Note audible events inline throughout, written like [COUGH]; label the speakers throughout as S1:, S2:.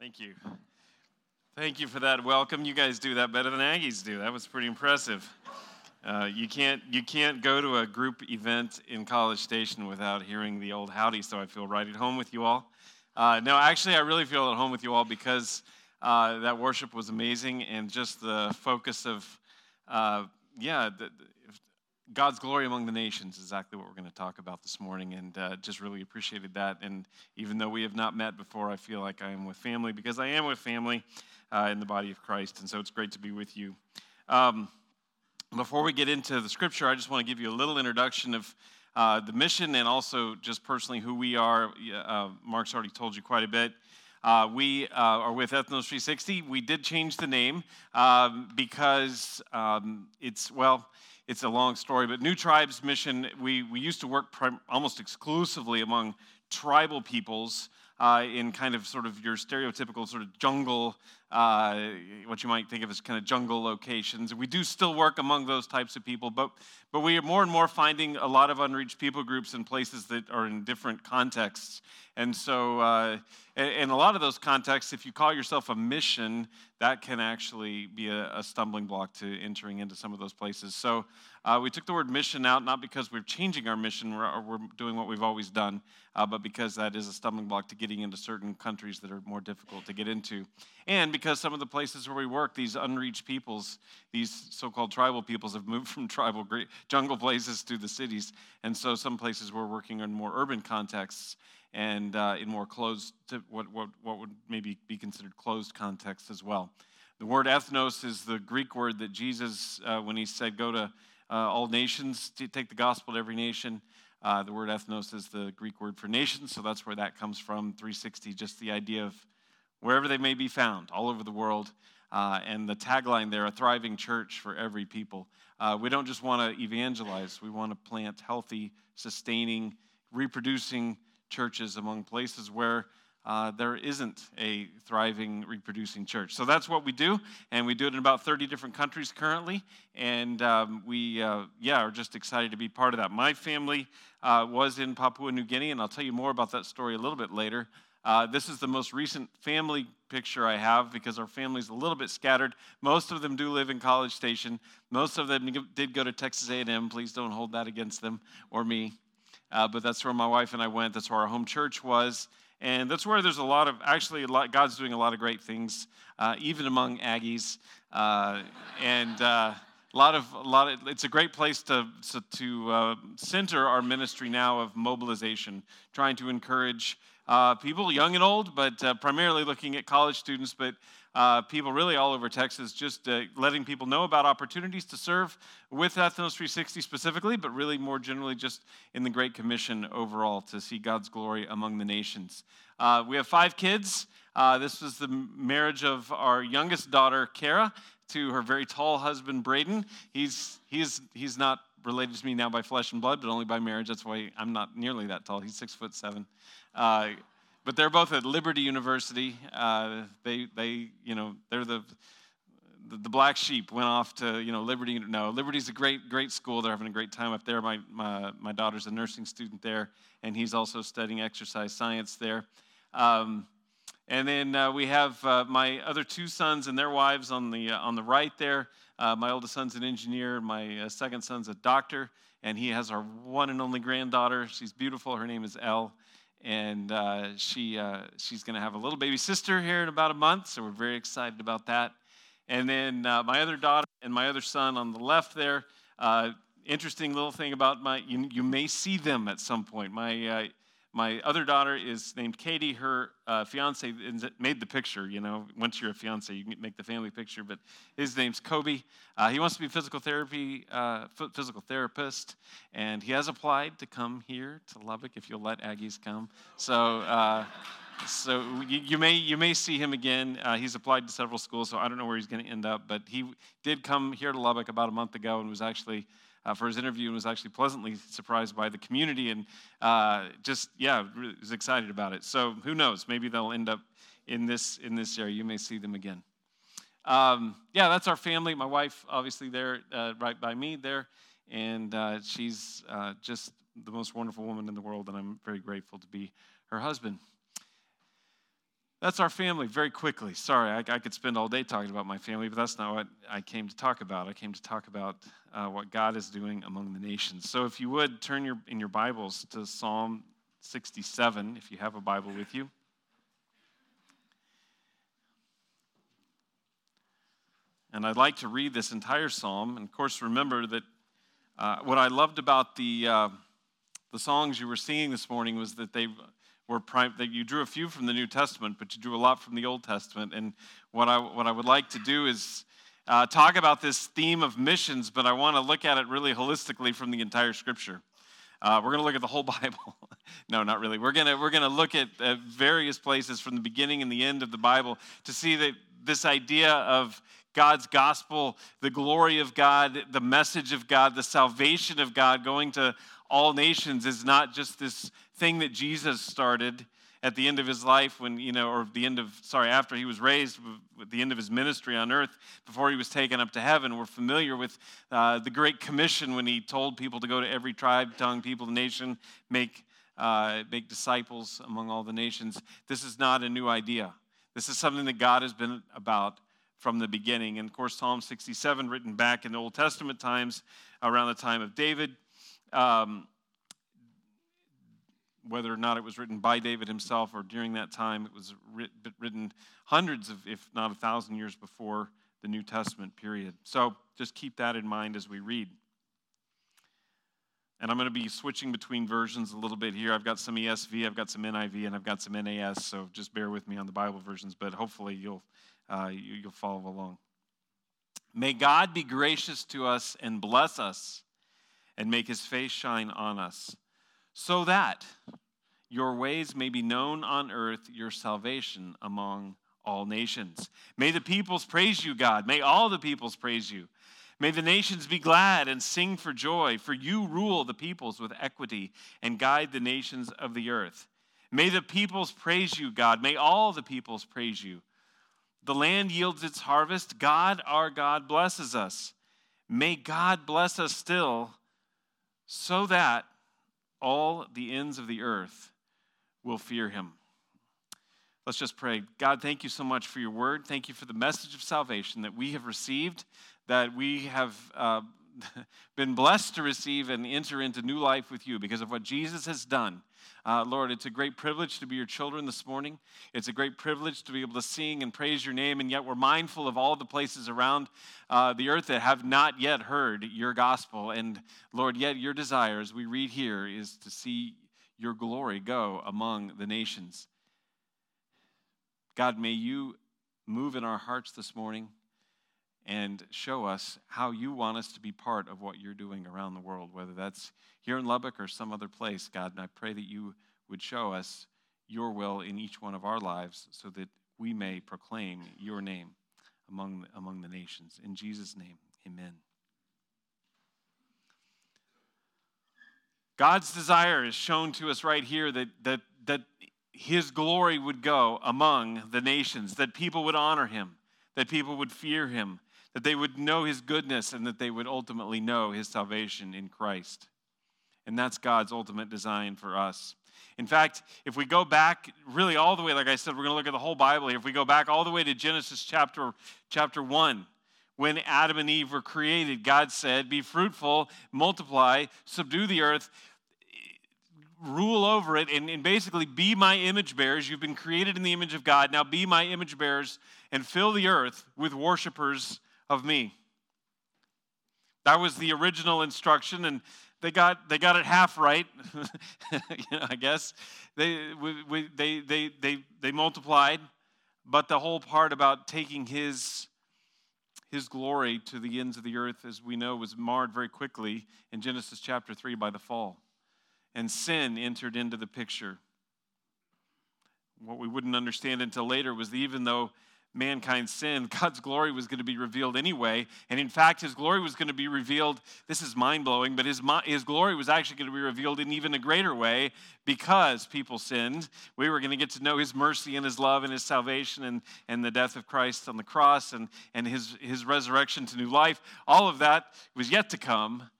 S1: Thank you. Thank you for that welcome. You guys do that better than Aggies do. That was pretty impressive. Uh, you can't you can't go to a group event in College Station without hearing the old howdy. So I feel right at home with you all. Uh, no, actually, I really feel at home with you all because uh, that worship was amazing and just the focus of uh, yeah. The, God's glory among the nations is exactly what we're going to talk about this morning, and uh, just really appreciated that. And even though we have not met before, I feel like I am with family because I am with family uh, in the body of Christ, and so it's great to be with you. Um, before we get into the scripture, I just want to give you a little introduction of uh, the mission and also just personally who we are. Uh, Mark's already told you quite a bit. Uh, we uh, are with Ethnos 360. We did change the name um, because um, it's, well, it's a long story, but New Tribes Mission, we, we used to work prim- almost exclusively among tribal peoples uh, in kind of sort of your stereotypical sort of jungle, uh, what you might think of as kind of jungle locations. We do still work among those types of people, but, but we are more and more finding a lot of unreached people groups in places that are in different contexts. And so, uh, in a lot of those contexts, if you call yourself a mission, that can actually be a, a stumbling block to entering into some of those places. So, uh, we took the word mission out not because we're changing our mission or we're doing what we've always done, uh, but because that is a stumbling block to getting into certain countries that are more difficult to get into. And because some of the places where we work, these unreached peoples, these so called tribal peoples, have moved [LAUGHS] from tribal jungle places to the cities. And so some places we're working in more urban contexts and uh, in more closed, what, what, what would maybe be considered closed contexts as well. The word ethnos is the Greek word that Jesus, uh, when he said, go to uh, all nations, to take the gospel to every nation. Uh, the word ethnos is the Greek word for nations, so that's where that comes from. 360, just the idea of wherever they may be found, all over the world. Uh, and the tagline there, a thriving church for every people. Uh, we don't just want to evangelize, we want to plant healthy, sustaining, reproducing churches among places where uh, there isn't a thriving, reproducing church. So that's what we do, and we do it in about 30 different countries currently. And um, we, uh, yeah, are just excited to be part of that. My family uh, was in Papua New Guinea, and I'll tell you more about that story a little bit later. Uh, this is the most recent family picture I have because our family's a little bit scattered. Most of them do live in College Station. Most of them did go to Texas A&M. Please don't hold that against them or me. Uh, but that's where my wife and I went. That's where our home church was. And that's where there's a lot of, actually, lot, God's doing a lot of great things, uh, even among Aggies. Uh, and uh, a lot of, a lot of, it's a great place to, to, uh, center our ministry now of mobilization, trying to encourage uh, people, young and old, but uh, primarily looking at college students, but uh, people really all over Texas, just uh, letting people know about opportunities to serve with Ethnos 360 specifically, but really more generally just in the Great Commission overall to see God's glory among the nations. Uh, we have five kids. Uh, this was the marriage of our youngest daughter, Kara, to her very tall husband, Braden. He's, he's, he's not related to me now by flesh and blood, but only by marriage. That's why I'm not nearly that tall. He's six foot seven. Uh, but they're both at Liberty University. Uh, they, they, you know, they're the, the, the black sheep went off to, you know, Liberty. No, Liberty's a great, great school. They're having a great time up there. My, my, my daughter's a nursing student there, and he's also studying exercise science there. Um, and then uh, we have uh, my other two sons and their wives on the, uh, on the right there. Uh, my oldest son's an engineer. My uh, second son's a doctor, and he has our one and only granddaughter. She's beautiful. Her name is Elle and uh, she uh, she's going to have a little baby sister here in about a month, so we're very excited about that. And then uh, my other daughter and my other son on the left there. Uh, interesting little thing about my you, you may see them at some point. My uh, my other daughter is named Katie. Her uh, fiance made the picture. You know, once you're a fiance, you can make the family picture. But his name's Kobe. Uh, he wants to be physical therapy, uh, physical therapist, and he has applied to come here to Lubbock if you'll let Aggies come. So. Uh, so you, you, may you may see him again. Uh, he's applied to several schools, so I don't know where he's going to end up. But he did come here to Lubbock about a month ago and was actually uh, for his interview and was actually pleasantly surprised by the community and uh, just, yeah, was excited about it. So who knows? Maybe they'll end up in this, in this area. You may see them again. Um, yeah, that's our family. My wife, obviously, there, uh, right by me there. And uh, she's uh, just the most wonderful woman in the world, and I'm very grateful to be her husband. That's our family very quickly. Sorry, I, I, could spend all day talking about my family, but that's not what I came to talk about. I came to talk about uh, what God is doing among the nations. So if you would turn your, in your Bibles to Psalm 67, if you have a Bible with you. And I'd like to read this entire psalm. And of course, remember that uh, what I loved about the, uh, the songs you were singing this morning was that they were prime, that you drew a few from the New Testament, but you drew a lot from the Old Testament. And what I, what I would like to do is uh, talk about this theme of missions, but I want to look at it really holistically from the entire Scripture. Uh, we're going to look at the whole [LAUGHS] Bible. no, not really. We're going to we're going to look at uh, various places from the beginning and the end of the Bible to see that this idea of God's gospel, the glory of God, the message of God, the salvation of God going to all nations is not just this thing that Jesus started at the end of his life when you know or the end of sorry after he was raised at the end of his ministry on earth before he was taken up to heaven. We're familiar with uh, the great commission when he told people to go to every tribe tongue people nation make uh, make disciples among all the nations. This is not a new idea. This is something that god has been about from the beginning. And of course psalm 67 written back in the old testament times around the time of david um, whether or not it was written by David himself or during that time, it was written hundreds of, if not a thousand years before the New Testament period. So just keep that in mind as we read. And I'm going to be switching between versions a little bit here. I've got some ESV, I've got some NIV, and I've got some NAS. So just bear with me on the Bible versions, but hopefully you'll uh, you'll follow along. May God be gracious to us and bless us, and make His face shine on us so that your ways may be known on earth, your salvation among all nations. May the peoples praise you, God. May all the peoples praise you. May the nations be glad and sing for joy, for you rule the peoples with equity and guide the nations of the earth. May the peoples praise you, God. May all the peoples praise you. The land yields its harvest. God, our God, blesses us. May God bless us still, so that all the ends of the earth will fear him. Let's just pray. God, thank you so much for your word. Thank you for the message of salvation that we have received, that we have uh, [LAUGHS] been blessed to receive and enter into new life with you because of what Jesus has done. Uh, Lord, it's a great privilege to be your children this morning. It's a great privilege to be able to sing and praise your name, and yet we're mindful of all the places around uh, the earth that have not yet heard your gospel. And Lord, yet your desire, as we read here, is to see your glory go among the nations. God, may you move in our hearts this morning and show us how you want us to be part of what you're doing around the world, whether that's here in Lubbock or some other place, God. And I pray that you would show us your will in each one of our lives so that we may proclaim your name among, among the nations. In Jesus' name, amen. God's desire is shown to us right here that, that, that his glory would go among the nations, that people would honor him, that people would fear him, that they would know his goodness and that they would ultimately know his salvation in Christ. And that's God's ultimate design for us. In fact, if we go back really all the way, like I said, we're going to look at the whole Bible here. If we go back all the way to Genesis chapter, chapter 1, when Adam and Eve were created, God said, Be fruitful, multiply, subdue the earth, rule over it, and, and basically be my image bearers. You've been created in the image of God. Now be my image bearers and fill the earth with worshipers of me. That was the original instruction, and they got, they got it half right, [LAUGHS] you know, I guess. They, we, we, they, they, they, they multiplied, but the whole part about taking his, his glory to the ends of the earth, as we know, was marred very quickly in Genesis chapter 3 by the fall. And sin entered into the picture. What we wouldn't understand until later was even though mankind sin, [LAUGHS] God's glory was going to be revealed anyway. And in fact, his glory was going to be revealed. This is mind blowing, but his, his glory was actually going to be revealed in even a greater way because people sinned. We were going to get to know his mercy and his love and his salvation and, and the death of Christ on the cross and, and his, his resurrection to new life. All of that was yet to come.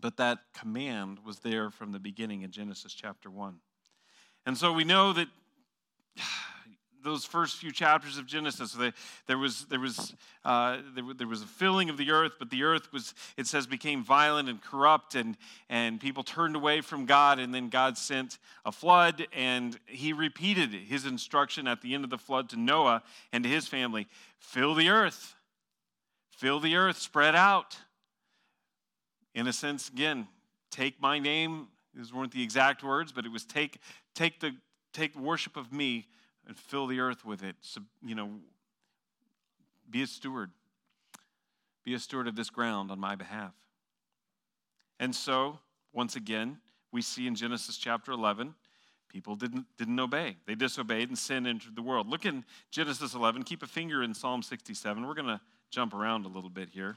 S1: But that command was there from the beginning in Genesis chapter 1. And so we know that [SIGHS] those first few chapters of Genesis. They, there, was, there, was, uh, there, there, was a filling of the earth, but the earth was, it says, became violent and corrupt, and, and people turned away from God, and then God sent a flood, and he repeated his instruction at the end of the flood to Noah and to his family fill the earth, fill the earth, spread out. In a sense, again, take my name. These weren't the exact words, but it was take, take, the, take worship of me and fill the earth with it. So, you know, be a steward. Be a steward of this ground on my behalf. And so, once again, we see in Genesis chapter 11, people didn't, didn't obey. They disobeyed and sin entered the world. Look in Genesis 11. Keep a finger in Psalm 67. We're going to jump around a little bit here.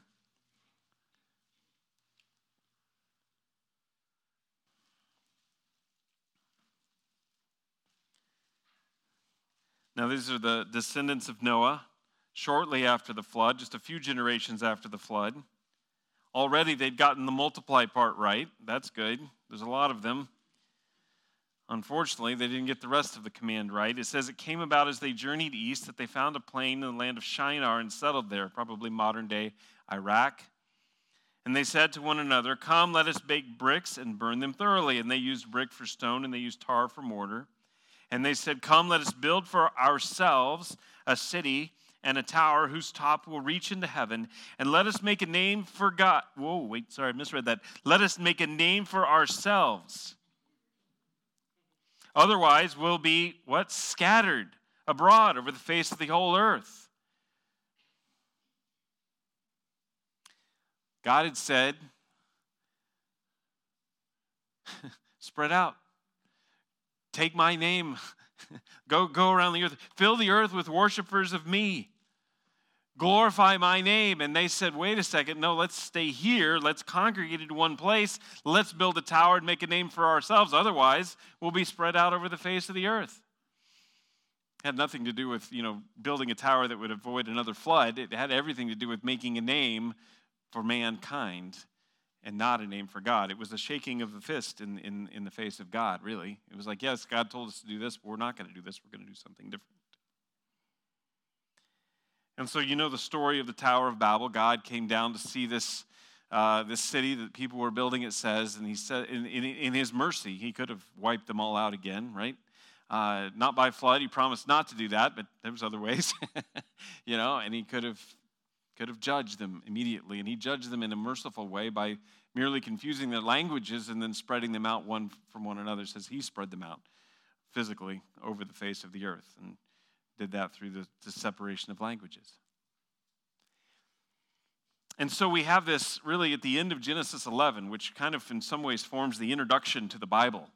S1: Now, these are the descendants of Noah shortly after the flood, just a few generations after the flood. Already they'd gotten the multiply part right. That's good. There's a lot of them. Unfortunately, they didn't get the rest of the command right. It says it came about as they journeyed east that they found a plain in the land of Shinar and settled there, probably modern day Iraq. And they said to one another, Come, let us bake bricks and burn them thoroughly. And they used brick for stone and they used tar for mortar. And they said, Come, let us build for ourselves a city and a tower whose top will reach into heaven, and let us make a name for God. Whoa, wait, sorry, I misread that. Let us make a name for ourselves. Otherwise, we'll be what? Scattered abroad over the face of the whole earth. God had said, [LAUGHS] spread out. Take my name. [LAUGHS] go, go around the earth. Fill the earth with worshipers of me. Glorify my name. And they said, wait a second. No, let's stay here. Let's congregate in one place. Let's build a tower and make a name for ourselves. Otherwise, we'll be spread out over the face of the earth. Had nothing to do with, you know, building a tower that would avoid another flood. It had everything to do with making a name for mankind and not a name for God. It was a shaking of the fist in, in, in the face of God, really. It was like, yes, God told us to do this, but we're not going to do this. We're going to do something different. And so, you know the story of the Tower of Babel. God came down to see this, uh, this city that people were building, it says, and he said, in, in, in his mercy, he could have wiped them all out again, right? Uh, not by flood. He promised not to do that, but there was other ways, [LAUGHS] you know, and he could have could have judged them immediately. And he judged them in a merciful way by merely confusing their languages and then spreading them out one from one another. Says he spread them out physically over the face of the earth and did that through the, the separation of languages. And so we have this really at the end of Genesis 11, which kind of in some ways forms the introduction to the Bible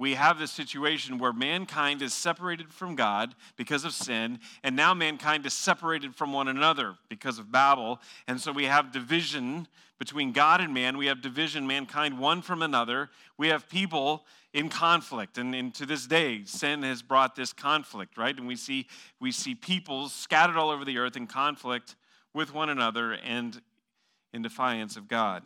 S1: we have this situation where mankind is separated from God because of sin, and now mankind is separated from one another because of Babel. And so we have division between God and man. We have division, mankind one from another. We have people in conflict. And, and to this day, sin has brought this conflict, right? And we see, we see people scattered all over the earth in conflict with one another and in defiance of God.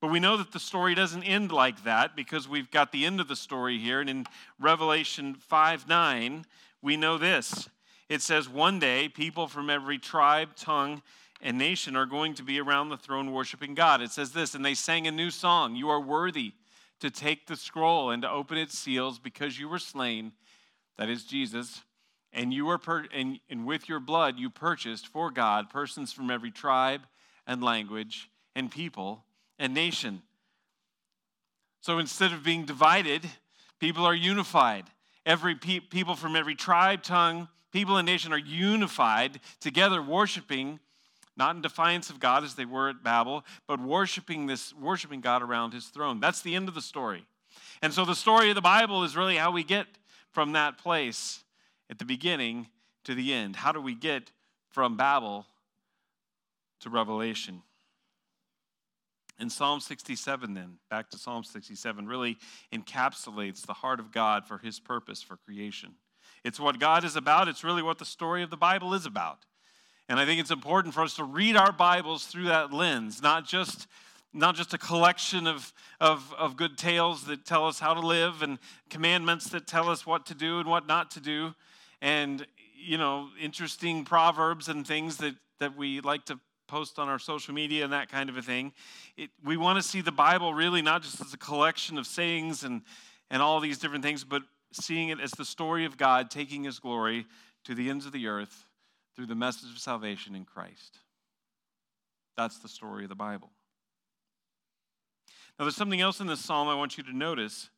S1: But we know that the story doesn't end like that because we've got the end of the story here. And in Revelation 5 9, we know this. It says, One day, people from every tribe, tongue, and nation are going to be around the throne worshiping God. It says this, and they sang a new song You are worthy to take the scroll and to open its seals because you were slain, that is Jesus, and you were per- and, and with your blood you purchased for God persons from every tribe and language and people and nation. So instead of being divided, people are unified. Every pe- people from every tribe, tongue, people, and nation are unified together, worshiping, not in defiance of God as they were at Babel, but worshiping this, worshiping God around His throne. That's the end of the story. And so the story of the Bible is really how we get from that place at the beginning to the end. How do we get from Babel to Revelation? And Psalm 67, then, back to Psalm 67, really encapsulates the heart of God for his purpose for creation. It's what God is about, it's really what the story of the Bible is about. And I think it's important for us to read our Bibles through that lens, not just, not just a collection of, of, of good tales that tell us how to live and commandments that tell us what to do and what not to do. and you know, interesting proverbs and things that, that we like to post on our social media and that kind of a thing. It, we want to see the Bible really not just as a collection of sayings and, and all these different things, but seeing it as the story of God taking his glory to the ends of the earth through the message of salvation in Christ. That's the story of the Bible. Now, there's something else in this psalm I want you to notice.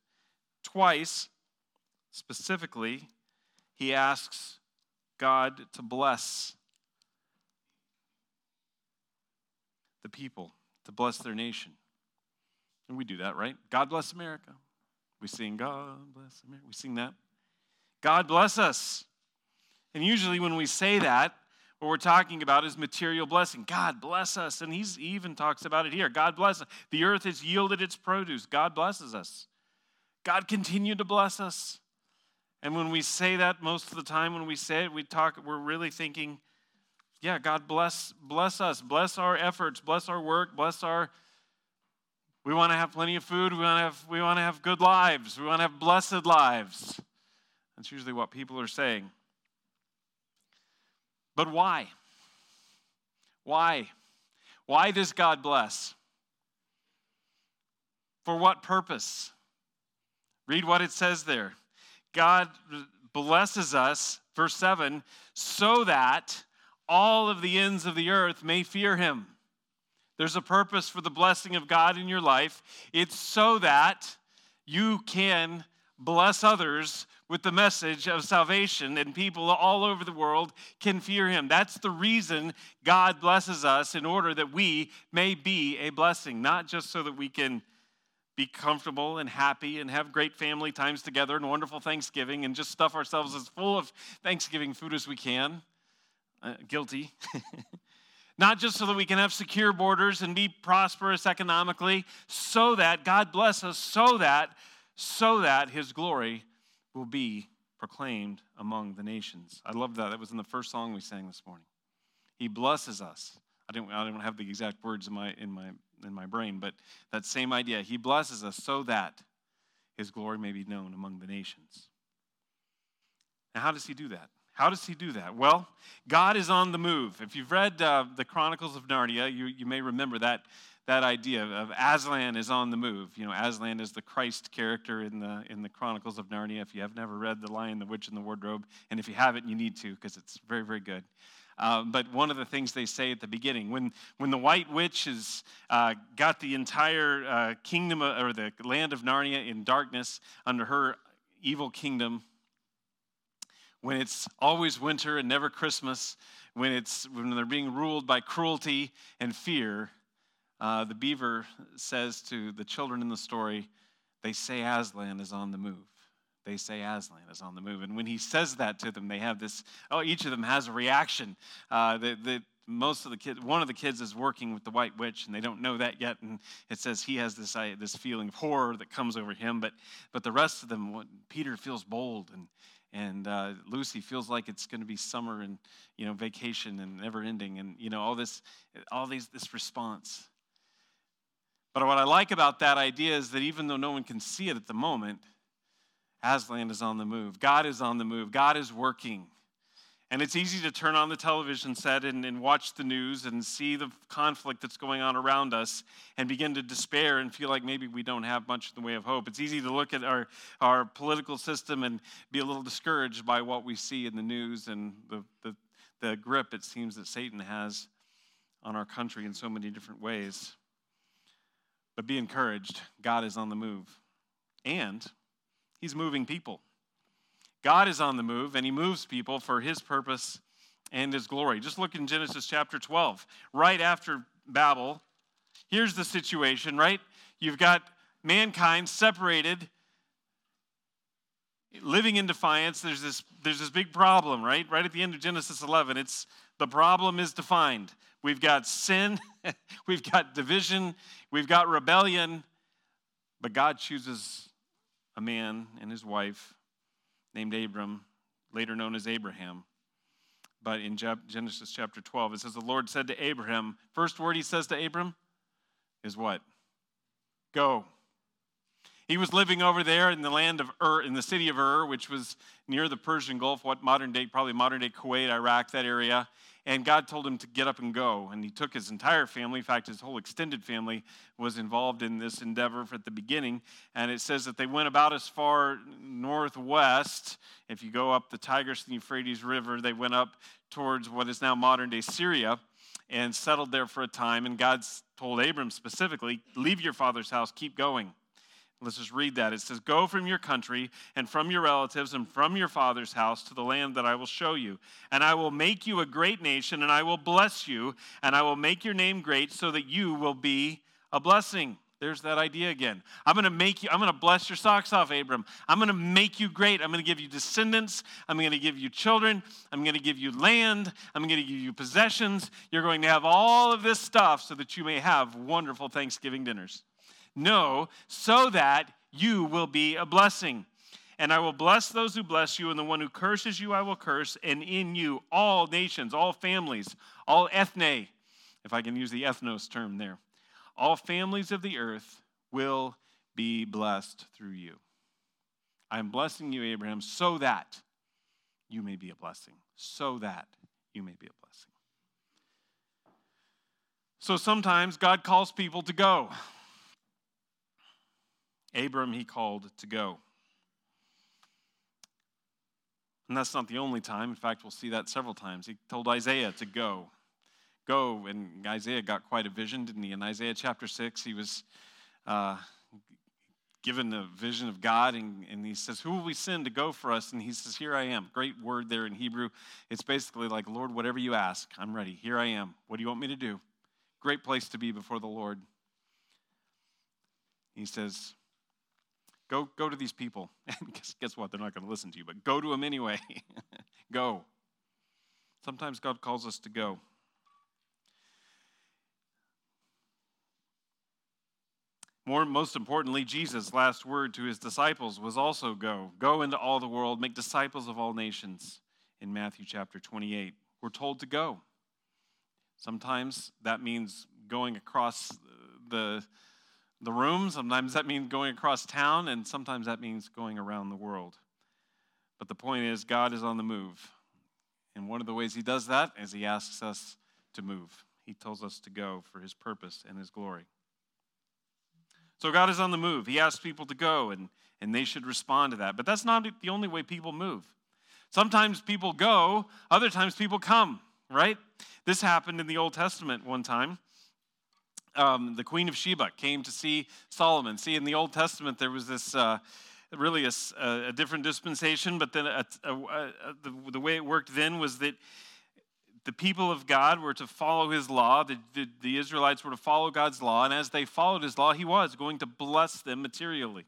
S1: Twice, specifically, he asks God to bless the people, to bless their nation. And we do that, right? God bless America. We sing, God bless America. We sing that. God bless us. And usually when we say that, what we're talking about is material blessing. God bless us. And he's, he even talks about it here. God bless us. The earth has yielded its produce. God blesses us. God continue to bless us. And when we say that most of the time when we say it, we talk, we're really thinking, yeah, God bless, bless us, bless our efforts, bless our work, bless our we want to have plenty of food, we want to have we want to have good lives, we want to have blessed lives. That's usually what people are saying. But why? Why? Why does God bless? For what purpose? Read what it says there. God blesses us, verse 7, so that all of the ends of the earth may fear him. There's a purpose for the blessing of God in your life. It's so that you can bless others with the message of salvation, and people all over the world can fear him. That's the reason God blesses us in order that we may be a blessing, not just so that we can be comfortable and happy and have great family times together and wonderful Thanksgiving and just stuff ourselves as full of Thanksgiving food as we can. Uh, guilty. [LAUGHS] Not just so that we can have secure borders and be prosperous economically, so that God bless us, so that, so that His glory will be proclaimed among the nations. I love that. That was in the first song we sang this morning. He blesses us. I don't, I don't have the exact words in my, in my in my brain, but that same idea. He blesses us so that his glory may be known among the nations. Now, how does he do that? How does he do that? Well, God is on the move. If you've read uh, the Chronicles of Narnia, you, you may remember that, that idea of Aslan is on the move. You know, Aslan is the Christ character in the, in the Chronicles of Narnia. If you have never read The Lion, the Witch, and the Wardrobe, and if you haven't, you need to because it's very, very good. Uh, but one of the things they say at the beginning, when, when the White Witch has uh, got the entire uh, kingdom of, or the land of Narnia in darkness under her evil kingdom, when it's always winter and never Christmas, when, it's, when they're being ruled by cruelty and fear, uh, the beaver says to the children in the story, they say Aslan is on the move they say Aslan is on the move. And when he says that to them, they have this, oh, each of them has a reaction. Uh, that, that most of the kids, one of the kids is working with the white witch, and they don't know that yet. And it says he has this, uh, this feeling of horror that comes over him. But, but the rest of them, Peter feels bold, and, and uh, Lucy feels like it's going to be summer and, you know, vacation and never ending. And, you know, all this, all these, this response. But what I like about that idea is that even though no one can see it at the moment, Aslan is on the move. God is on the move. God is working. And it's easy to turn on the television set and, and, watch the news and see the conflict that's going on around us and begin to despair and feel like maybe we don't have much in the way of hope. It's easy to look at our, our political system and be a little discouraged by what we see in the news and the, the, the grip it seems that Satan has on our country in so many different ways. But be encouraged. God is on the move. And He's moving people. God is on the move, and He moves people for His purpose and His glory. Just look in Genesis chapter 12. Right after Babel, here's the situation, right? You've got mankind separated, living in defiance. There's this, there's this big problem, right? Right at the end of Genesis 11, it's the problem is defined. We've got sin, [LAUGHS] we've got division, we've got rebellion, but God chooses a man and his wife named Abram, later known as Abraham. But in Genesis chapter 12, it says, The Lord said to Abraham, first word he says to Abram is what? Go. He was living over there in the land of Ur, in the city of Ur, which was near the Persian Gulf, what modern day, probably modern day Kuwait, Iraq, that area. And God told him to get up and go. And he took his entire family, in fact, his whole extended family was involved in this endeavor at the beginning. And it says that they went about as far northwest. If you go up the Tigris and Euphrates River, they went up towards what is now modern day Syria and settled there for a time. And God told Abram specifically, Leave your father's house, keep going. Let's just read that. It says, Go from your country and from your relatives and from your father's house to the land that I will show you. And I will make you a great nation, and I will bless you, and I will make your name great so that you will be a blessing. There's that idea again. I'm going to make you, I'm going to bless your socks off, Abram. I'm going to make you great. I'm going to give you descendants. I'm going to give you children. I'm going to give you land. I'm going to give you possessions. You're going to have all of this stuff so that you may have wonderful Thanksgiving dinners. No, so that you will be a blessing. And I will bless those who bless you, and the one who curses you, I will curse, and in you all nations, all families, all ethne, if I can use the ethnos term there, all families of the earth will be blessed through you. I am blessing you, Abraham, so that you may be a blessing. So that you may be a blessing. So sometimes God calls people to go. Abram he called to go. And that's not the only time. In fact, we'll see that several times. He told Isaiah to go. Go. And Isaiah got quite a vision, didn't he? In Isaiah chapter 6, he was uh, given a vision of God, and, and he says, Who will we send to go for us? And he says, Here I am. Great word there in Hebrew. It's basically like, Lord, whatever you ask, I'm ready. Here I am. What do you want me to do? Great place to be before the Lord. He says, Go, go to these people. [LAUGHS] And guess, guess what? They're not going to listen to you, but go to them anyway. [LAUGHS] go. Sometimes God calls us to go. More, most importantly, Jesus' last word to his disciples was also go. Go into all the world, make disciples of all nations in Matthew chapter 28. We're told to go. Sometimes that means going across the the room. Sometimes that means going across town, and sometimes that means going around the world. But the point is, God is on the move. And one of the ways He does that is He asks us to move. He tells us to go for His purpose and His glory. So God is on the move. He asks people to go, and, and they should respond to that. But that's not the only way people move. Sometimes people go, other times people come, right? This happened in the Old Testament one time um, the Queen of Sheba came to see Solomon. See, in the Old Testament, there was this uh, really a, a, different dispensation, but then a, the, the, way it worked then was that the people of God were to follow his law. The, the, the Israelites were to follow God's law, and as they followed his law, he was going to bless them materially.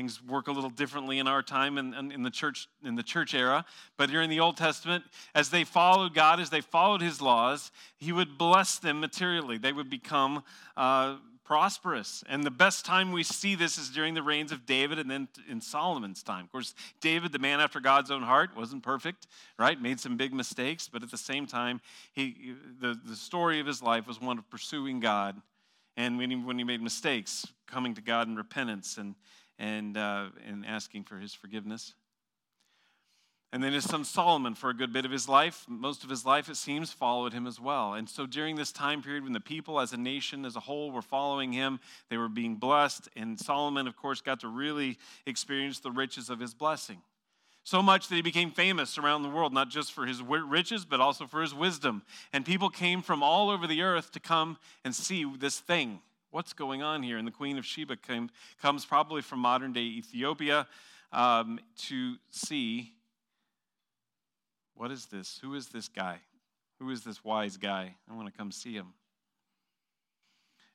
S1: Things work a little differently in our time in, in, in, the church in the church era, but here in the Old Testament, as they followed God, as they followed His laws, He would bless them materially. They would become uh, prosperous. And the best time we see this is during the reigns of David and then in Solomon's time. Of course, David, the man after God's own heart, wasn't perfect, right? Made some big mistakes, but at the same time, he the, the story of his life was one of pursuing God. And when he, when he made mistakes, coming to God in repentance and and, uh, and asking for his forgiveness. And then his son Solomon, for a good bit of his life, most of his life, it seems, followed him as well. And so during this time period when the people as a nation as a whole were following him, they were being blessed. And Solomon, of course, got to really experience the riches of his blessing. So much that he became famous around the world, not just for his riches, but also for his wisdom. And people came from all over the earth to come and see this thing what's going on here? And the Queen of Sheba came, comes probably from modern day Ethiopia um, to see what is this? Who is this guy? Who is this wise guy? I want to come see him.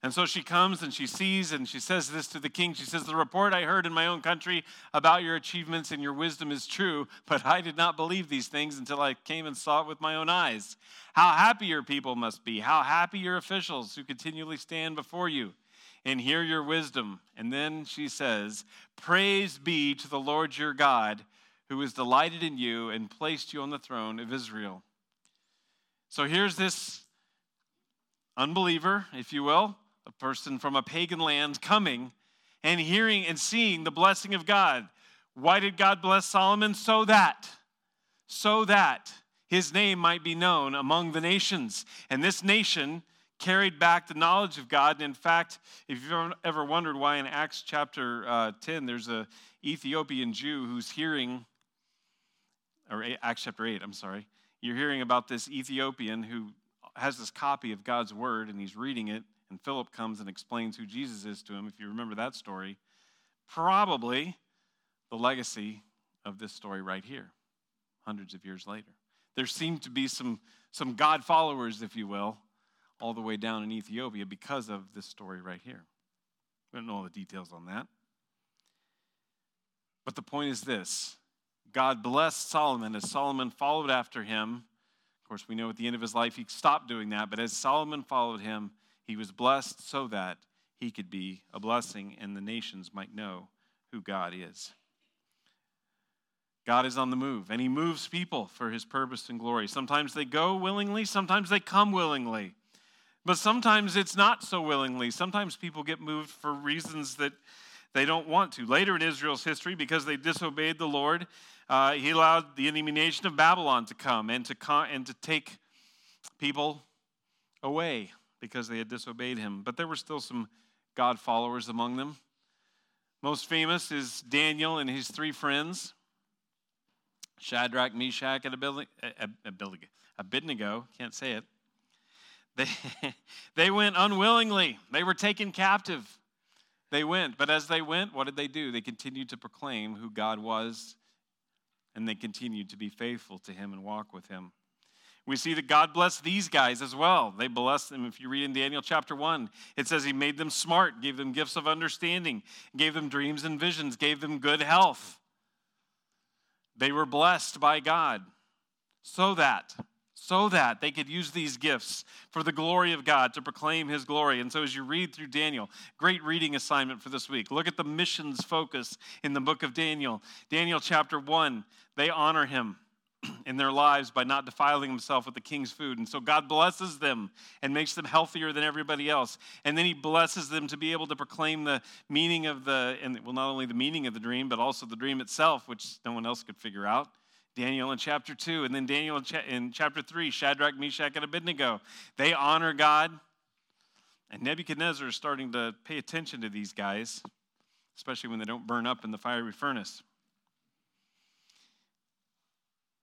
S1: And so she comes and she sees and she says this to the king. She says, The report I heard in my own country about your achievements and your wisdom is true, but I did not believe these things until I came and saw it with my own eyes. How happy your people must be. How happy your officials who continually stand before you and hear your wisdom. And then she says, Praise be to the Lord your God, who has delighted in you and placed you on the throne of Israel. So here's this unbeliever, if you will, a person from a pagan land coming, and hearing and seeing the blessing of God. Why did God bless Solomon? So that, so that his name might be known among the nations. And this nation carried back the knowledge of God. And in fact, if you've ever wondered why in Acts chapter uh, 10 there's a Ethiopian Jew who's hearing, or Acts chapter 8, I'm sorry, you're hearing about this Ethiopian who has this copy of God's word and he's reading it, and Philip comes and explains who Jesus is to him, if you remember that story. Probably the legacy of this story right here, hundreds of years later. There seem to be some, some God followers, if you will, all the way down in Ethiopia because of this story right here. We don't know all the details on that. But the point is this God blessed Solomon as Solomon followed after him. Of course, we know at the end of his life he stopped doing that, but as Solomon followed him, he was blessed so that he could be a blessing and the nations might know who God is. God is on the move, and He moves people for His purpose and glory. Sometimes they go willingly, sometimes they come willingly. But sometimes it's not so willingly. Sometimes people get moved for reasons that they don't want to. Later in Israel's history, because they disobeyed the Lord, uh, He allowed the enemy nation of Babylon to come and to, con- and to take people away because they had disobeyed Him. But there were still some God followers among them. Most famous is Daniel and his three friends. Shadrach, Meshach, and Abednego, can't say it. They, [LAUGHS] they went unwillingly. They were taken captive. They went. But as they went, what did they do? They continued to proclaim who God was, and they continued to be faithful to Him and walk with Him. We see that God blessed these guys as well. They blessed them. If you read in Daniel chapter 1, it says He made them smart, gave them gifts of understanding, gave them dreams and visions, gave them good health. They were blessed by God so that so that they could use these gifts for the glory of God to proclaim his glory. And so as you read through Daniel, great reading assignment for this week. Look at the missions focus in the book of Daniel. Daniel chapter 1, they honor him [CLEARS THROAT] in their lives by not defiling himself with the king's food. And so God blesses them and makes them healthier than everybody else. And then he blesses them to be able to proclaim the meaning of the, and well, not only the meaning of the dream, but also the dream itself, which no one else could figure out. Daniel in chapter 2, and then Daniel in chapter 3, Shadrach, Meshach, and Abednego. They honor God. And Nebuchadnezzar is starting to pay attention to these guys, especially when they don't burn up in the fiery furnace.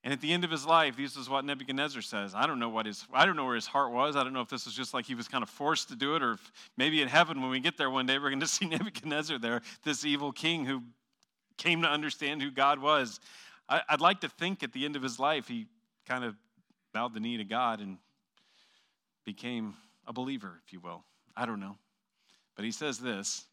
S1: And at the end of his life, this is what Nebuchadnezzar says. I don't know what his I don't know where his heart was. I don't know if this was just like he was kind of forced to do it, or maybe in heaven when we get there one day, we're going [LAUGHS] to see Nebuchadnezzar there, this evil king who came to understand who God was. I, I'd like to think at the end of his life he kind of bowed the knee to God and became a believer, if you will. I don't know. But he says this.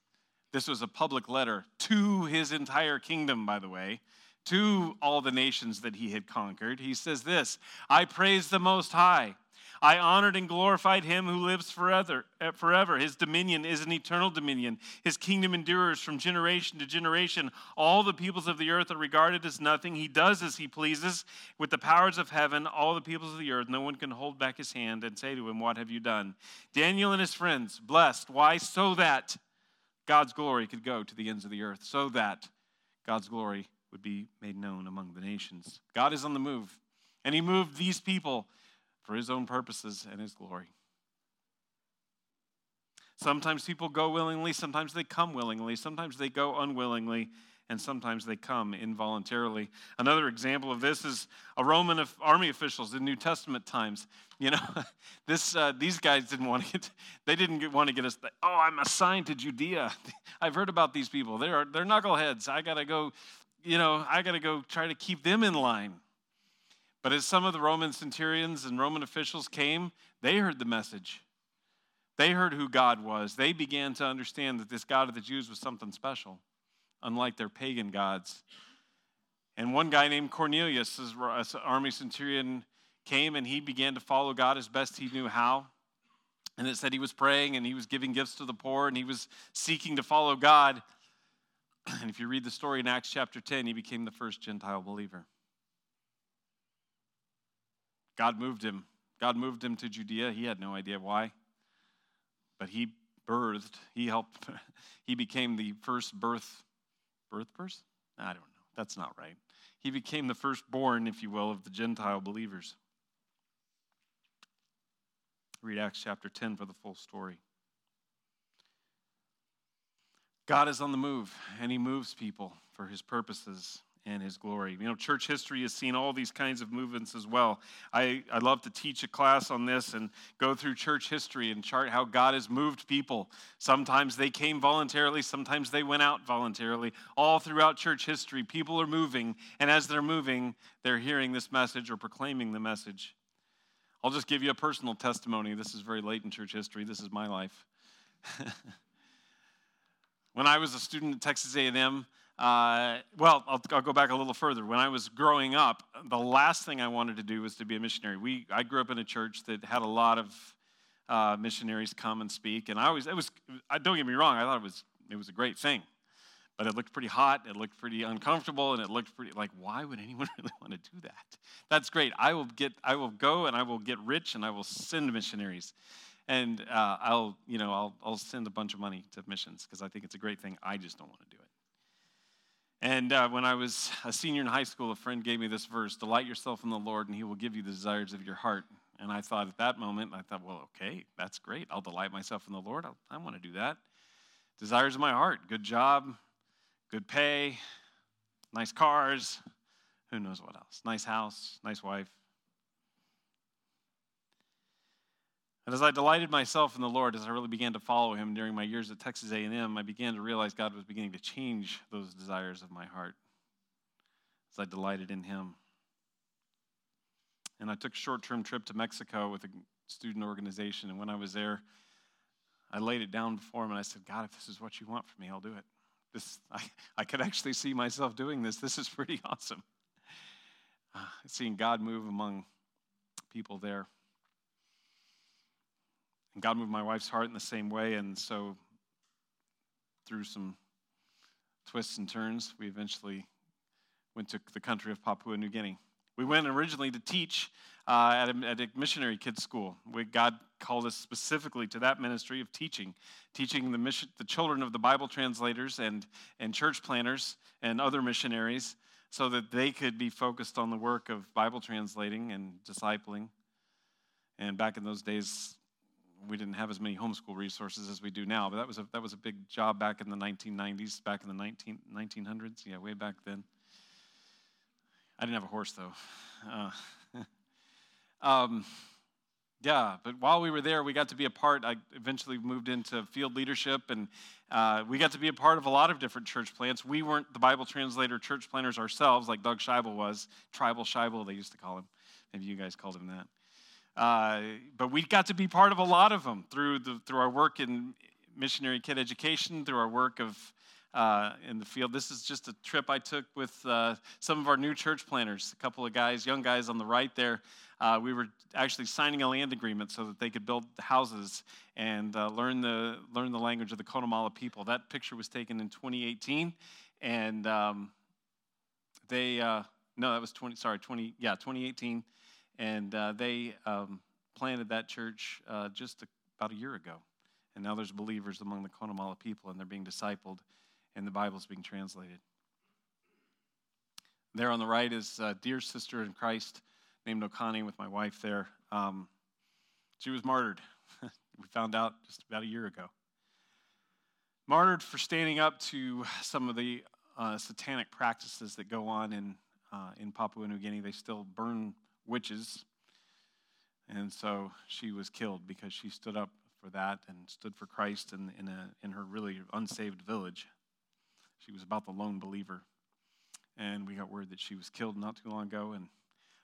S1: This was a public letter to his entire kingdom, by the way to all the nations that he had conquered. He says this I praise the Most High. I honored and glorified him who lives forever. Eh, forever. His dominion is an eternal dominion. His kingdom endures from generation to generation. All the peoples of the earth are regarded as nothing. He does as he pleases with the powers of heaven. All the peoples of the earth, no one can hold back his hand and say to him, What have you done? Daniel and his friends, blessed. Why? So that God's glory could go to the ends of the earth. So that God's glory would be made known among the nations. God is on the move, and He moved these people for His own purposes and His glory. Sometimes people go willingly, sometimes they come willingly, sometimes they go unwillingly, and sometimes they come involuntarily. Another example of this is a Roman army officials in New Testament times. You know, [LAUGHS] this uh, these guys didn't want to get they didn't get, want to get us. Oh, I'm assigned to Judea. [LAUGHS] I've heard about these people. They're they're knuckleheads. I got to go you know, I got to go try to keep them in line. But as some of the Roman centurions and Roman officials came, they heard the message. They heard who God was. They began to understand that this God of the Jews was something special, unlike their pagan gods. And one guy named Cornelius, an army centurion, came and he began to follow God as best he knew how. And it said he was praying and he was giving gifts to the poor and he was seeking to follow God. And [CLEARS THROAT] if you read the story in Acts chapter 10, he became the first Gentile believer. God moved him. God moved him to Judea. He had no idea why. But he birthed. He helped, [LAUGHS] he became the first birth, birth person? I don't know. That's not right. He became the firstborn, if you will, of the Gentile believers. Read Acts chapter 10 for the full story. God is on the move, and He moves people for His purposes and His glory. You know, church history has seen all these kinds of movements as well. I, I love to teach a class on this and go through church history and chart how God has moved people. Sometimes they came voluntarily, sometimes they went out voluntarily. All throughout church history, people are moving, and as they're moving, they're hearing this message or proclaiming the message. I'll just give you a personal testimony. This is very late in church history. This is my life. [LAUGHS] when I was a student at Texas A&M, uh, well, I'll, I'll, go back a little further. When I was growing up, the last thing I wanted to do was to be a missionary. We, I grew up in a church that had a lot of uh, missionaries come and speak, and I always, it was, don't get me wrong, I thought it was, it was a great thing. But it looked pretty hot, it looked pretty uncomfortable, and it looked pretty like, why would anyone [LAUGHS] really want to do that? That's great. I will get, I will go and I will get rich and I will send missionaries. And uh, I'll, you know, I'll, I'll send a bunch of money to missions because I think it's a great thing. I just don't want to do it. And uh, when I was a senior in high school, a friend gave me this verse Delight yourself in the Lord, and he will give you the desires of your heart. And I thought at that moment, I thought, well, okay, that's great. I'll delight myself in the Lord. I'll, I want to do that. Desires of my heart good job, good pay, nice cars, who knows what else? Nice house, nice wife. And as I delighted myself in the Lord, as I really began to follow Him during my years at Texas A&M, I began to realize God was beginning to change those desires of my heart as I delighted in Him. And I took a short-term trip to Mexico with a student organization, and when I was there, I laid it down before Him and I said, God, if this is what you want for me, I'll do it. This, [LAUGHS] I, I could actually see myself doing this. This is pretty [LAUGHS] awesome. Uh, seeing God move among people there. God moved my wife's heart in the same way. And so, through some twists and turns, we eventually went to the country of Papua New Guinea. We went originally to teach uh, at, a, at, a, missionary kids school. We, God called us specifically to that ministry of teaching, teaching the, mission, the children of the Bible translators and, and church planters and other missionaries so that they could be focused on the work of Bible translating and discipling. And back in those days, we didn't have as many homeschool resources as we do now, but that was a, that was a big job back in the 1990s, back in the 19, 1900s. Yeah, way back then. I didn't have a horse, though. Uh, [LAUGHS] um, yeah, but while we were there, we got to be a part. I eventually moved into field leadership, and uh, we got to be a part of a lot of different church plants. We weren't the Bible translator church planters ourselves, like Doug Scheibel was, Tribal Scheibel, they used to call him. Maybe you guys called him that. Uh, but we got to be part of a lot of them through, the, through our work in missionary kid education, through our work of uh, in the field. This is just a trip I took with uh, some of our new church planters, a couple of guys, young guys on the right there. Uh, we were actually signing a land agreement so that they could build houses and uh, learn the learn the language of the Connemala people. That picture was taken in 2018, and um, they uh, no, that was 20. Sorry, 20. Yeah, 2018 and uh, they um, planted that church uh, just a, about a year ago. And now there's believers among the Connemala people, and they're being discipled, and the Bible's being translated. There on the right is a dear sister in Christ named Okani with my wife there. Um, she was martyred. [LAUGHS] we found out just about a year ago. Martyred for standing up to some of the uh, satanic practices that go on in, uh, in Papua New Guinea. They still burn witches. And so she was killed because she stood up for that and stood for Christ in, in, a, in her really unsaved village. She was about the lone believer. And we got word that she was killed not too long ago. And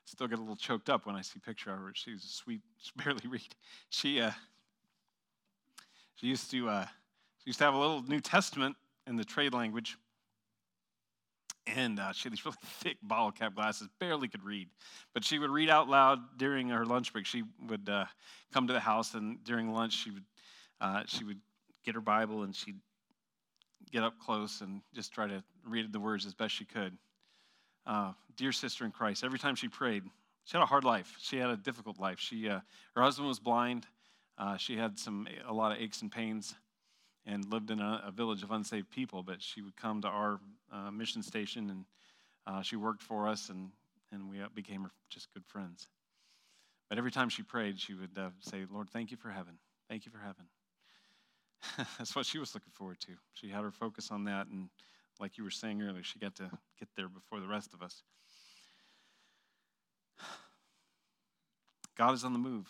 S1: still get a little choked up when I see picture of her. She's a sweet, she [LAUGHS] barely read. She, uh, she used to, uh, she used to have a little New Testament in the trade language and uh, she had these really [LAUGHS] thick bottle cap glasses, barely could read. But she would read out loud during her lunch break. She would uh, come to the house, and during lunch, she would, uh, she would get her Bible and she'd get up close and just try to read the words as best she could. Uh, dear sister in Christ, every time she prayed, she had a hard life. She had a difficult life. She, uh, her husband was blind. Uh, she had some a lot of aches and pains, and lived in a, a, village of unsaved people, but she would come to our uh, mission station and uh, she worked for us, and, and we became just good friends. But every time she prayed, she would uh, say, Lord, thank you for heaven. Thank you for heaven. [LAUGHS] That's what she was looking forward to. She had her focus on that, and like you were saying earlier, she got to get there before the rest of us. [SIGHS] God is on the move,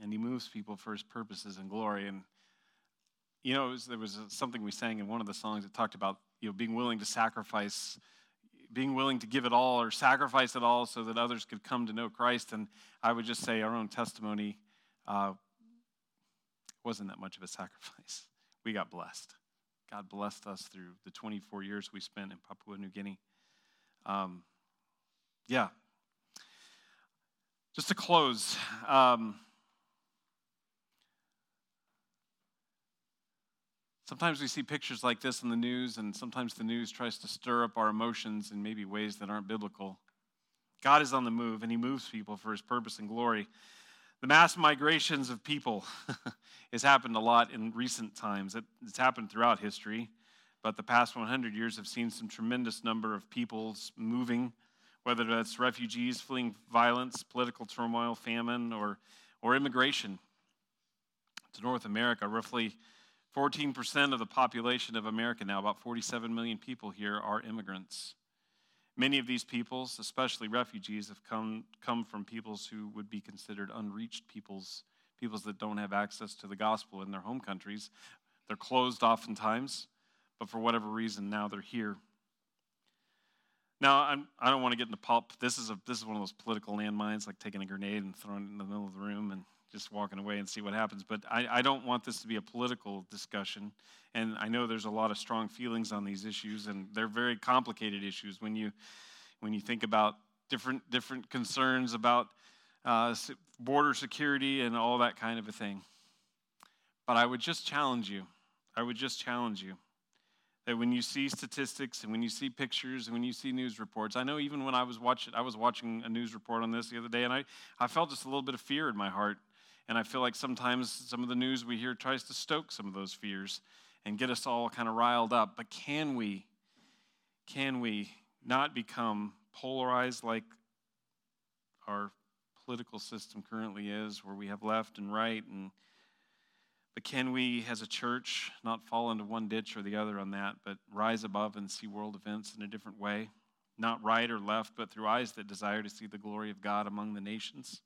S1: and He moves people for His purposes and glory. And you know, was, there was something we sang in one of the songs that talked about you know being willing to sacrifice, being willing to give it all or sacrifice it all so that others could come to know Christ. And I would just say our own testimony uh, wasn't that much of a sacrifice. [LAUGHS] We got blessed. God blessed us through the 24 years we spent in Papua New Guinea. Um, yeah. Just to close, um, sometimes we see pictures like this in the news, and sometimes the news tries to stir up our emotions in maybe ways that aren't biblical. God is on the move, and He moves people for His purpose and glory. The mass migrations of people [LAUGHS] has happened a lot in recent times. It's happened throughout history, but the past 100 years have seen some tremendous number of peoples moving, whether that's refugees fleeing violence, political turmoil, famine, or, or immigration to North America. Roughly 14% of the population of America now, about 47 million people here, are immigrants. Many of these peoples, especially refugees, have come, come from peoples who would be considered unreached peoples, peoples that don't have access to the gospel in their home countries. They're closed oftentimes, but for whatever reason, now they're here. Now, I'm, I do not want to get into pulp. This is, a, this is one of those political landmines, like taking a grenade and throwing it in the middle of the room and just walking away and see what happens. But I, I don't want this to be a political discussion. And I know there's a lot of strong feelings on these issues, and they're very complicated issues when you, when you think about different, different concerns about uh, border security and all that kind of a thing. But I would just challenge you. I would just challenge you that when you see statistics and when you see pictures and when you see news reports, I know even when I was watching, I was watching a news report on this the other day, and I, I felt just a little bit of fear in my heart and I feel like sometimes some of the news we hear tries to stoke some of those fears and get us all kind of riled up. But can we, can we not become polarized like our political system currently is, where we have left and right and but can we, as a church, not fall into one ditch or the other on that, but rise above and see world events in a different way? Not right or left, but through eyes that desire to see the glory of God among the nations?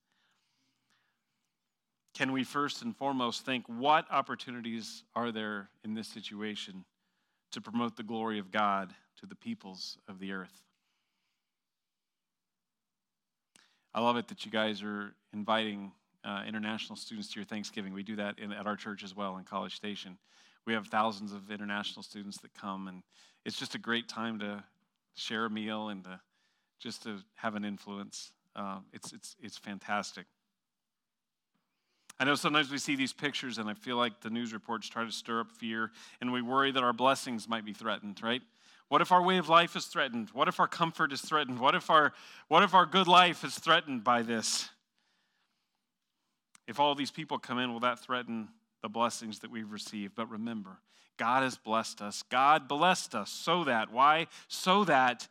S1: Can we first and foremost think what opportunities are there in this situation to promote the glory of God to the peoples of the earth? I love it that you guys are inviting uh, international students to your Thanksgiving. We do that in, at our church as well in College Station. We have thousands of international students that come, and it's just a great time to share a meal and to, just to have an influence. Uh, it's, it's, it's fantastic. I know sometimes we see these pictures and I feel like the news reports try to stir up fear and we worry that our blessings might be threatened, right? What if our way of life is threatened? What if our comfort is threatened? What if our, what if our good life is threatened by this? If all these people come in, will that threaten the blessings that we've received? But remember, God has blessed us. God blessed us so that, why? So that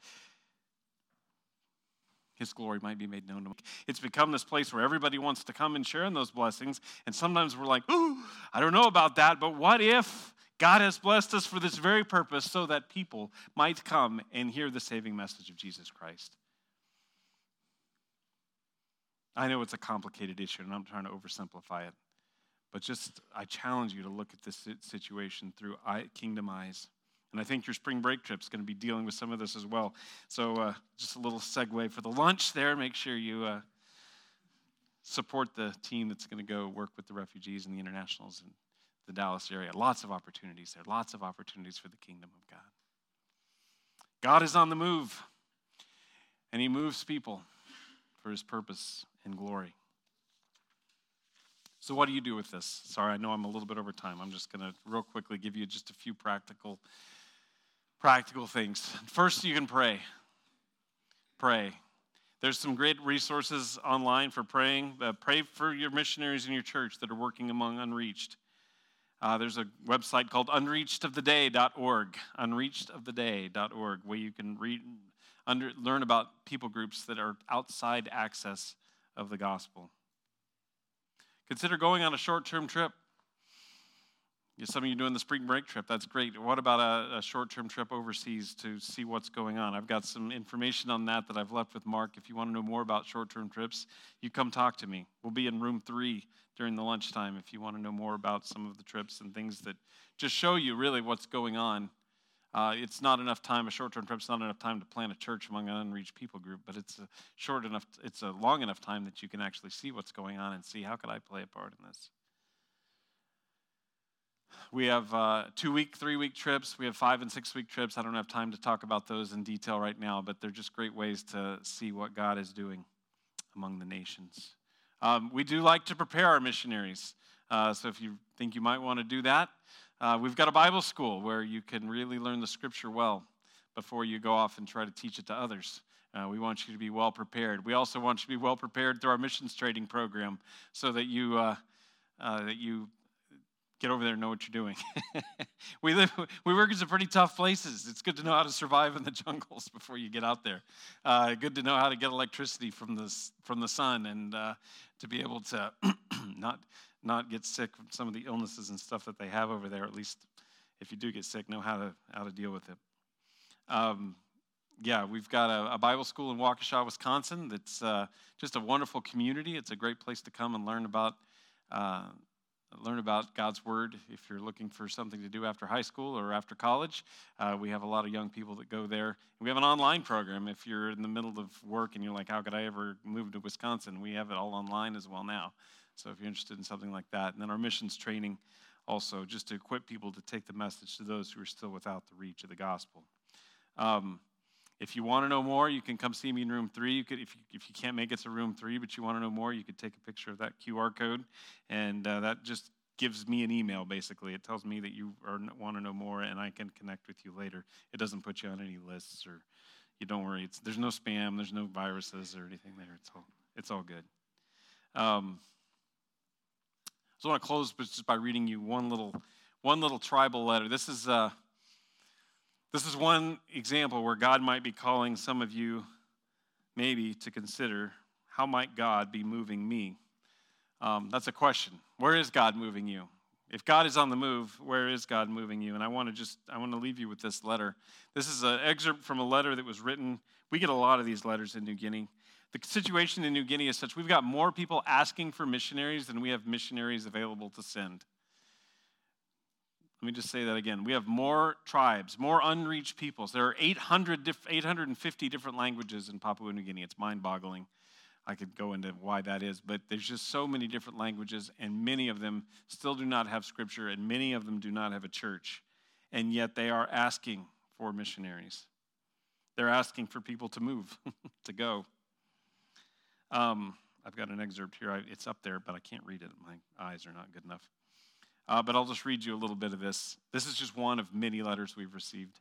S1: his glory might be made known to me. It's become this place where everybody wants to come and share in those blessings. And sometimes we're like, ooh, I don't know about that, but what if God has blessed us for this very purpose so that people might come and hear the saving message of Jesus Christ? I know it's a complicated issue, and I'm trying to oversimplify it. But just, I challenge you to look at this situation through kingdom eyes. And I think your spring break trip is going to be dealing with some of this as well. So, uh, just a little segue for the lunch there. Make sure you uh, support the team that's going to go work with the refugees and the internationals in the Dallas area. Lots of opportunities there, lots of opportunities for the kingdom of God. God is on the move, and He moves people for His purpose and glory. So, what do you do with this? Sorry, I know I'm a little bit over time. I'm just going to real quickly give you just a few practical practical things. First, you can pray. Pray. There's some great resources online for praying. Uh, pray for your missionaries in your church that are working among unreached. Uh, there's a website called unreachedoftheday.org, unreachedoftheday.org, where you can read, under, learn about people groups that are outside access of the gospel. Consider going on a short term trip. Some of you doing the spring break trip, that's great. What about a, a short term trip overseas to see what's going on? I've got some information on that that I've left with Mark. If you want to know more about short term trips, you come talk to me. We'll be in room three during the lunchtime if you want to know more about some of the trips and things that just show you really what's going on. Uh, it's not enough time, a short term trip is not enough time to plant a church among an unreached people group, but it's a short enough, it's a long enough time that you can actually see what's going on and see how could I play a part in this. We have uh, two week, three week trips. We have five and six week trips. I don't have time to talk about those in detail right now, but they're just great ways to see what God is doing among the nations. Um, we do like to prepare our missionaries. Uh, so if you think you might want to do that, uh, we've got a Bible school where you can really learn the scripture well before you go off and try to teach it to others. Uh, we want you to be well prepared. We also want you to be well prepared through our missions training program so that you, uh, uh, that you get over there and know what you're doing. [LAUGHS] we live, we work in some pretty tough places. It's good to know how to survive in the [LAUGHS] jungles before you get out there. Uh, good to know how to get electricity from the from the sun and uh, to be able to [CLEARS THROAT] not not get sick from some of the illnesses and stuff that they have over there. At least, if you do get sick, know how to how to deal with it. Um, yeah, we've got a, a, Bible school in Waukesha, Wisconsin. That's uh, just a wonderful community. It's a great place to come and learn about uh, learn about God's Word if you're looking for something to do after high school or after college. Uh, we have a lot of young people that go there. We have an online program if you're in the middle of work and you're like, how could I ever move to Wisconsin? We have it all online as well now. So if you're interested in something like that. And then our missions training also, just to equip people to take the message to those who are still without the reach of the gospel. Um, if you want to know more, you can come see me in room three. You could, if you, if you can't make it to room three, but you want to know more, you could take a picture of that QR code, and uh, that just gives me an email. Basically, it tells me that you are, want to know more, and I can connect with you later. It doesn't put you on any lists, or you don't worry. It's, there's no spam, there's no viruses or anything there. It's all it's all good. Um, so I want to close just by reading you one little one little tribal letter. This is. Uh, this is one example where God might be calling some of you, maybe, to consider how might God be moving me? Um, that's a question. Where is God moving you? If God is on the move, where is God moving you? And I want to just I want to leave you with this letter. This is an excerpt from a letter that was written. We get a lot of these letters in New Guinea. The situation in New Guinea is such we've got more people asking for missionaries than we have missionaries available to send. Let me just say that again. We have more tribes, more unreached peoples. There are 800 850 different languages in Papua New Guinea. It's mind boggling. I could go into why that is, but there's just so many different languages, and many of them still do not have scripture, and many of them do not have a church. And yet they are asking for missionaries. They're asking for people to move, [LAUGHS] to go. Um, I've got an excerpt here. It's up there, but I can't read it. My eyes are not good enough. Uh, but I'll just read you a little bit of this. This is just one of many letters we've received.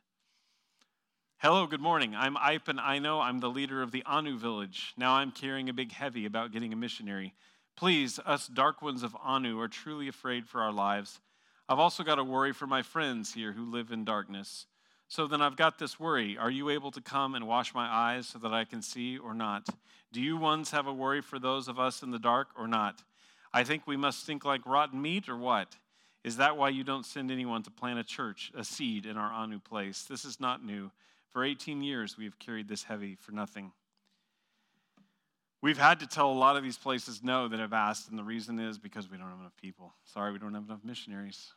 S1: Hello, good morning. I'm Ipan Aino. I'm the leader of the Anu village. Now I'm carrying a big heavy about getting a missionary. Please, us dark ones of Anu are truly afraid for our lives. I've also got a worry for my friends here who live in darkness. So then I've got this worry. Are you able to come and wash my eyes so that I can see or not? Do you ones have a worry for those of us in the dark or not? I think we must think like rotten meat or what? Is that why you don't send anyone to plant a church, a seed in our Anu place? This is not new. For 18 years, we have carried this heavy for nothing. We've had to tell a lot of these places no that have asked, and the reason is because we don't have enough people. Sorry, we don't have enough missionaries.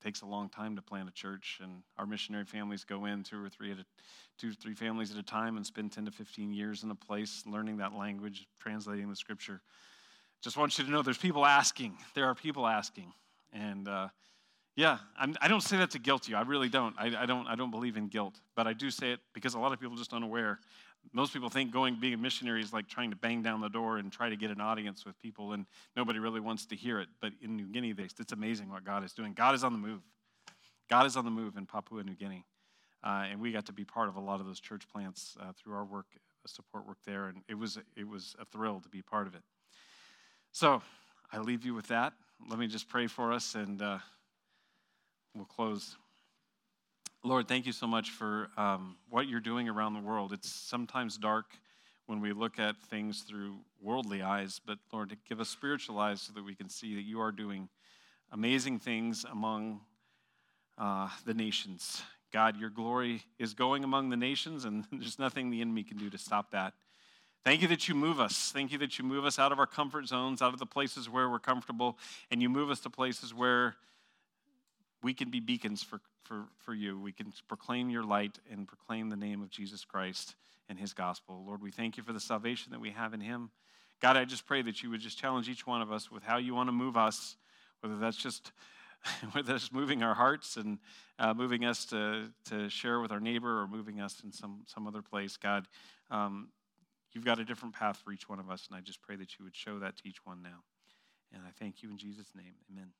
S1: It takes a long time to plant a church, and our missionary families go in two or three at a, two or three families at a time and spend 10 to 15 years in a place learning that language, translating the scripture. Just want you to know there's people asking. There are people asking. And uh, yeah, I'm, I do not say that to guilt you. I really don't. I, I, don't. I don't believe in guilt, but I do say it because a lot of people just unaware. Most people think going being a missionary is like trying to bang down the door and try to get an audience with people, and nobody really wants to hear it. But in New Guinea, it's amazing what God is doing. God is on the move. God is on the move in Papua New Guinea, uh, and we got to be part of a lot of those church plants uh, through our work, uh, support work there, and it was it was a thrill to be part of it. So I leave you with that let me just pray for us and uh, we'll close. Lord, thank you so much for um, what you're doing around the world. It's sometimes dark when we look at things through worldly eyes, but Lord, give us spiritual eyes so that we can see that you are doing amazing things among uh, the nations. God, your glory is going among the nations, and [LAUGHS] there's nothing the enemy can do to stop that. Thank you that you move us. Thank you that you move us out of our comfort zones, out of the places where we're comfortable, and you move us to places where we can be beacons for, for, for you. We can proclaim your light and proclaim the name of Jesus Christ and his gospel. Lord, we thank you for the salvation that we have in him. God, I just pray that you would just challenge each one of us with how you want to move us, whether that's just [LAUGHS] whether that's moving our hearts and uh, moving us to, to share with our neighbor or moving us in some, some other place. God, um, you've got a different path for each one of us, and I just pray that you would show that to each one now. And I thank you in Jesus' name. Amen.